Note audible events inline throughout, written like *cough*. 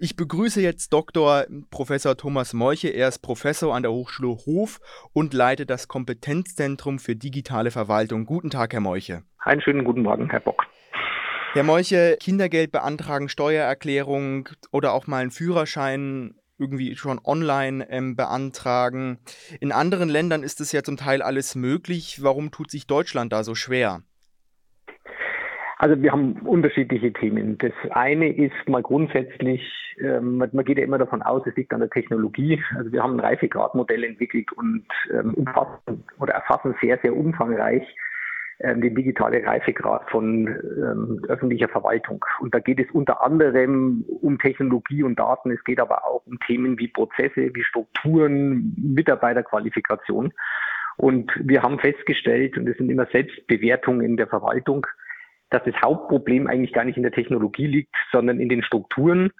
Ich begrüße jetzt Dr. Professor Thomas Molche. Er ist Professor an der Hochschule Hof und leitet das Kompetenzzentrum für digitale Verwaltung. Guten Tag, Herr Molche. Einen schönen guten Morgen, Herr Bock. Herr Molche, Kindergeld beantragen, Steuererklärung oder auch mal einen Führerschein irgendwie schon online ähm, beantragen. In anderen Ländern ist es ja zum Teil alles möglich. Warum tut sich Deutschland da so schwer? Also wir haben unterschiedliche Themen. Das eine ist mal grundsätzlich, ähm, man geht ja immer davon aus, es liegt an der Technologie. Also wir haben ein Reifegradmodell entwickelt und ähm, umfassen oder erfassen sehr, sehr umfangreich ähm, den digitale Reifegrad von ähm, öffentlicher Verwaltung. Und da geht es unter anderem um Technologie und Daten. Es geht aber auch um Themen wie Prozesse, wie Strukturen, Mitarbeiterqualifikation. Und wir haben festgestellt, und das sind immer Selbstbewertungen der Verwaltung, dass das Hauptproblem eigentlich gar nicht in der Technologie liegt, sondern in den Strukturen.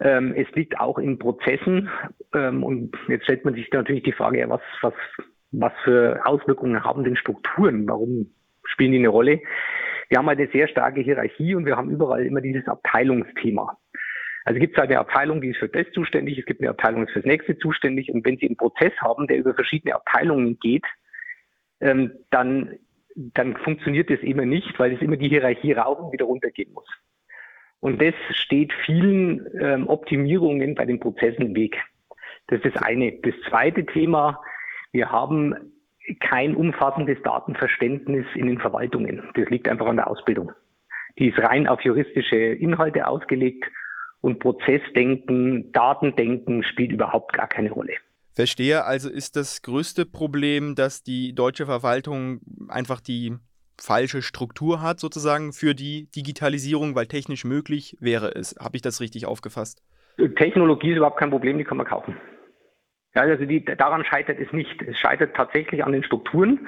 Ähm, es liegt auch in Prozessen. Ähm, und jetzt stellt man sich natürlich die Frage, was, was, was für Auswirkungen haben denn Strukturen? Warum spielen die eine Rolle? Wir haben eine sehr starke Hierarchie und wir haben überall immer dieses Abteilungsthema. Also gibt es eine Abteilung, die ist für das zuständig, es gibt eine Abteilung, die ist fürs nächste zuständig. Und wenn Sie einen Prozess haben, der über verschiedene Abteilungen geht, ähm, dann dann funktioniert das immer nicht, weil es immer die Hierarchie rauf und wieder runtergehen muss. Und das steht vielen ähm, Optimierungen bei den Prozessen im Weg. Das ist das eine. Das zweite Thema, wir haben kein umfassendes Datenverständnis in den Verwaltungen. Das liegt einfach an der Ausbildung. Die ist rein auf juristische Inhalte ausgelegt und Prozessdenken, Datendenken spielt überhaupt gar keine Rolle. Verstehe, also ist das größte Problem, dass die deutsche Verwaltung einfach die falsche Struktur hat, sozusagen, für die Digitalisierung, weil technisch möglich wäre es. Habe ich das richtig aufgefasst? Technologie ist überhaupt kein Problem, die kann man kaufen. Ja, also die, daran scheitert es nicht. Es scheitert tatsächlich an den Strukturen.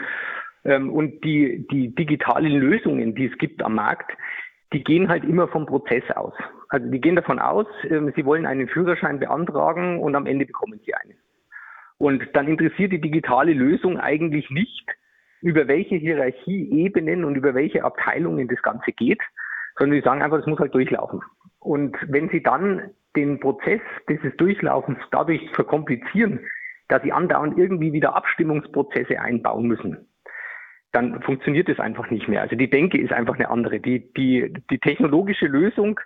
Ähm, und die, die digitalen Lösungen, die es gibt am Markt, die gehen halt immer vom Prozess aus. Also die gehen davon aus, ähm, sie wollen einen Führerschein beantragen und am Ende bekommen sie einen. Und dann interessiert die digitale Lösung eigentlich nicht, über welche Hierarchieebenen und über welche Abteilungen das Ganze geht, sondern sie sagen einfach, es muss halt durchlaufen. Und wenn Sie dann den Prozess dieses Durchlaufens dadurch verkomplizieren, dass Sie andauernd irgendwie wieder Abstimmungsprozesse einbauen müssen, dann funktioniert es einfach nicht mehr. Also die Denke ist einfach eine andere. Die, die, die technologische Lösung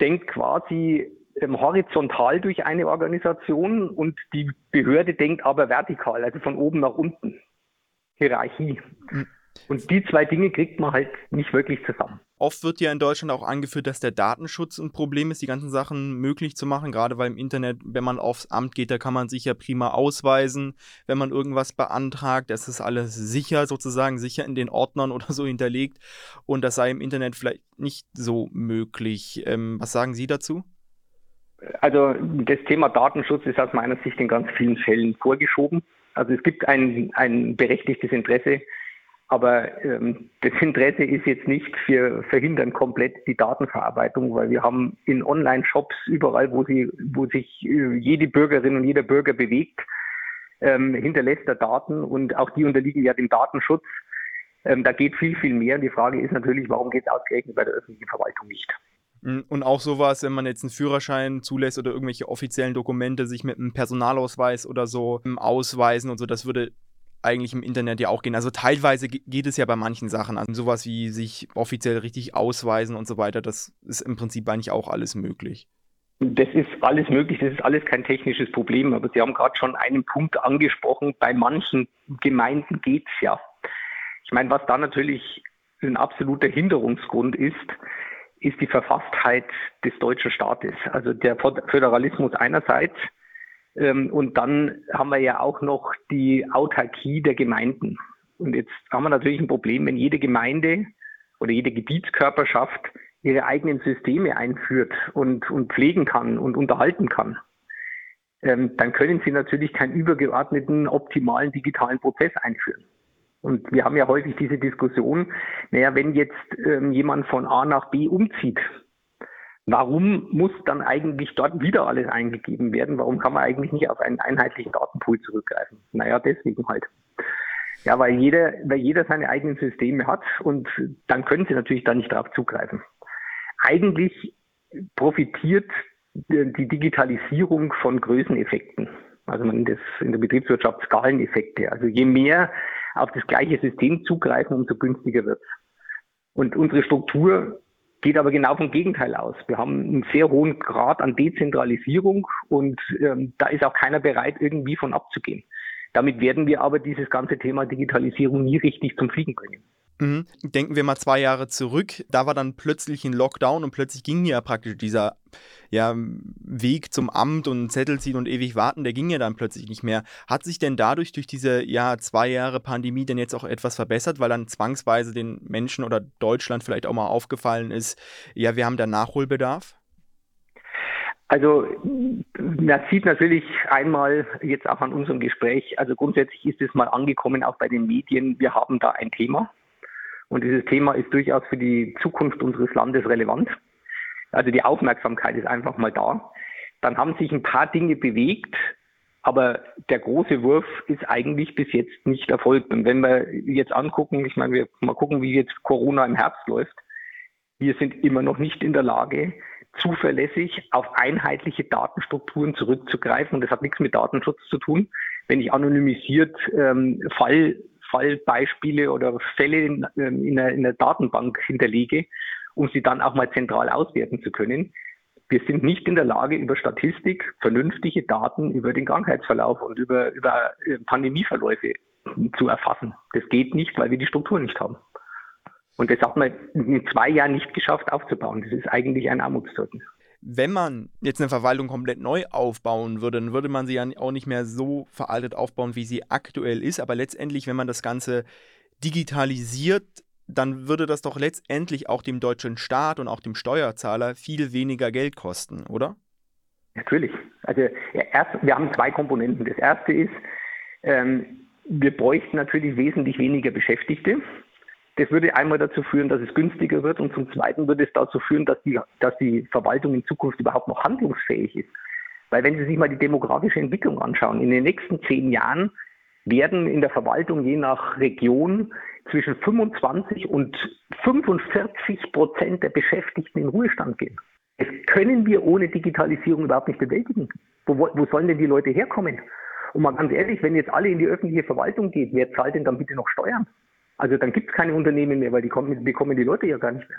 denkt quasi horizontal durch eine Organisation und die Behörde denkt aber vertikal, also von oben nach unten. Hierarchie. Und die zwei Dinge kriegt man halt nicht wirklich zusammen. Oft wird ja in Deutschland auch angeführt, dass der Datenschutz ein Problem ist, die ganzen Sachen möglich zu machen. Gerade weil im Internet, wenn man aufs Amt geht, da kann man sich ja prima ausweisen, wenn man irgendwas beantragt. Das ist alles sicher, sozusagen sicher in den Ordnern *laughs* oder so hinterlegt. Und das sei im Internet vielleicht nicht so möglich. Ähm, was sagen Sie dazu? Also das Thema Datenschutz ist aus meiner Sicht in ganz vielen Fällen vorgeschoben. Also es gibt ein, ein berechtigtes Interesse, aber ähm, das Interesse ist jetzt nicht, wir verhindern komplett die Datenverarbeitung, weil wir haben in Online-Shops überall, wo, sie, wo sich äh, jede Bürgerin und jeder Bürger bewegt, ähm, hinterlässt er Daten und auch die unterliegen ja dem Datenschutz. Ähm, da geht viel, viel mehr. Die Frage ist natürlich, warum geht es ausgerechnet bei der öffentlichen Verwaltung nicht? Hm, und auch sowas, wenn man jetzt einen Führerschein zulässt oder irgendwelche offiziellen Dokumente sich mit einem Personalausweis oder so hm, ausweisen und so, das würde eigentlich im Internet ja auch gehen. Also teilweise geht es ja bei manchen Sachen an. Sowas wie sich offiziell richtig ausweisen und so weiter, das ist im Prinzip eigentlich auch alles möglich. Das ist alles möglich, das ist alles kein technisches Problem, aber Sie haben gerade schon einen Punkt angesprochen, bei manchen Gemeinden geht es ja. Ich meine, was da natürlich ein absoluter Hinderungsgrund ist, ist die Verfasstheit des deutschen Staates. Also der Föderalismus einerseits ähm, und dann haben wir ja auch noch die Autarkie der Gemeinden. Und jetzt haben wir natürlich ein Problem, wenn jede Gemeinde oder jede Gebietskörperschaft ihre eigenen Systeme einführt und, und pflegen kann und unterhalten kann. Ähm, dann können sie natürlich keinen übergeordneten, optimalen digitalen Prozess einführen. Und wir haben ja häufig diese Diskussion, naja, wenn jetzt ähm, jemand von A nach B umzieht, warum muss dann eigentlich dort wieder alles eingegeben werden? Warum kann man eigentlich nicht auf einen einheitlichen Datenpool zurückgreifen? Naja, deswegen halt. Ja, weil jeder, weil jeder seine eigenen Systeme hat und dann können sie natürlich da nicht darauf zugreifen. Eigentlich profitiert die Digitalisierung von Größeneffekten. Also man nennt das in der Betriebswirtschaft Skaleneffekte. Also je mehr auf das gleiche System zugreifen, umso günstiger wird Und unsere Struktur geht aber genau vom Gegenteil aus. Wir haben einen sehr hohen Grad an Dezentralisierung und ähm, da ist auch keiner bereit, irgendwie von abzugehen. Damit werden wir aber dieses ganze Thema Digitalisierung nie richtig zum Fliegen bringen. Mhm. Denken wir mal zwei Jahre zurück, da war dann plötzlich ein Lockdown und plötzlich ging ja praktisch dieser ja, Weg zum Amt und Zettel ziehen und ewig warten, der ging ja dann plötzlich nicht mehr. Hat sich denn dadurch durch diese ja, zwei Jahre Pandemie denn jetzt auch etwas verbessert, weil dann zwangsweise den Menschen oder Deutschland vielleicht auch mal aufgefallen ist, ja, wir haben da Nachholbedarf? Also man sieht natürlich einmal jetzt auch an unserem Gespräch, also grundsätzlich ist es mal angekommen, auch bei den Medien, wir haben da ein Thema. Und dieses Thema ist durchaus für die Zukunft unseres Landes relevant. Also die Aufmerksamkeit ist einfach mal da. Dann haben sich ein paar Dinge bewegt, aber der große Wurf ist eigentlich bis jetzt nicht erfolgt. Und wenn wir jetzt angucken, ich meine, wir mal gucken, wie jetzt Corona im Herbst läuft. Wir sind immer noch nicht in der Lage, zuverlässig auf einheitliche Datenstrukturen zurückzugreifen. Und das hat nichts mit Datenschutz zu tun. Wenn ich anonymisiert ähm, Fall Fallbeispiele oder Fälle in, ähm, in, der, in der Datenbank hinterlege, um sie dann auch mal zentral auswerten zu können. Wir sind nicht in der Lage, über Statistik vernünftige Daten über den Krankheitsverlauf und über, über äh, Pandemieverläufe zu erfassen. Das geht nicht, weil wir die Struktur nicht haben. Und das hat man in zwei Jahren nicht geschafft aufzubauen. Das ist eigentlich ein Armutszeugnis wenn man jetzt eine Verwaltung komplett neu aufbauen würde, dann würde man sie ja auch nicht mehr so veraltet aufbauen, wie sie aktuell ist. Aber letztendlich, wenn man das Ganze digitalisiert, dann würde das doch letztendlich auch dem deutschen Staat und auch dem Steuerzahler viel weniger Geld kosten, oder? Natürlich. Also erst, wir haben zwei Komponenten. Das erste ist, ähm, wir bräuchten natürlich wesentlich weniger Beschäftigte. Das würde einmal dazu führen, dass es günstiger wird und zum Zweiten würde es dazu führen, dass die, dass die Verwaltung in Zukunft überhaupt noch handlungsfähig ist. Weil wenn Sie sich mal die demografische Entwicklung anschauen, in den nächsten zehn Jahren werden in der Verwaltung je nach Region zwischen 25 und 45 Prozent der Beschäftigten in Ruhestand gehen. Das können wir ohne Digitalisierung überhaupt nicht bewältigen. Wo, wo sollen denn die Leute herkommen? Und mal ganz ehrlich, wenn jetzt alle in die öffentliche Verwaltung geht, wer zahlt denn dann bitte noch Steuern? Also dann gibt es keine Unternehmen mehr, weil die kommen, bekommen die Leute ja gar nicht mehr.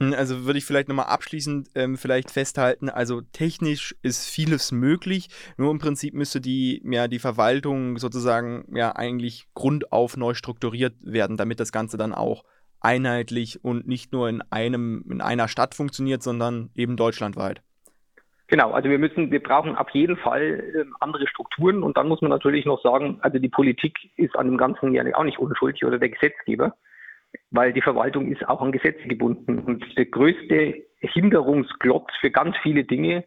Hm, also würde ich vielleicht nochmal abschließend ähm, vielleicht festhalten, also technisch ist vieles möglich, nur im Prinzip müsste die, ja, die Verwaltung sozusagen ja eigentlich grundauf neu strukturiert werden, damit das Ganze dann auch einheitlich und nicht nur in einem, in einer Stadt funktioniert, sondern eben deutschlandweit. Genau, also wir müssen, wir brauchen auf jeden Fall äh, andere Strukturen und dann muss man natürlich noch sagen, also die Politik ist an dem Ganzen ja auch nicht unschuldig oder der Gesetzgeber, weil die Verwaltung ist auch an Gesetze gebunden und der größte Hinderungsklotz für ganz viele Dinge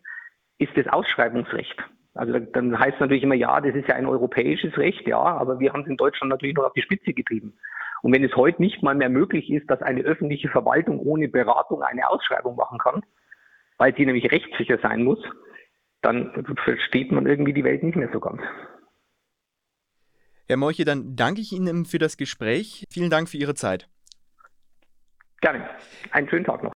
ist das Ausschreibungsrecht. Also dann heißt natürlich immer, ja, das ist ja ein europäisches Recht, ja, aber wir haben es in Deutschland natürlich noch auf die Spitze getrieben. Und wenn es heute nicht mal mehr möglich ist, dass eine öffentliche Verwaltung ohne Beratung eine Ausschreibung machen kann, weil sie nämlich rechtssicher sein muss, dann versteht man irgendwie die Welt nicht mehr so ganz. Herr Morche, dann danke ich Ihnen für das Gespräch. Vielen Dank für Ihre Zeit. Gerne. Einen schönen Tag noch.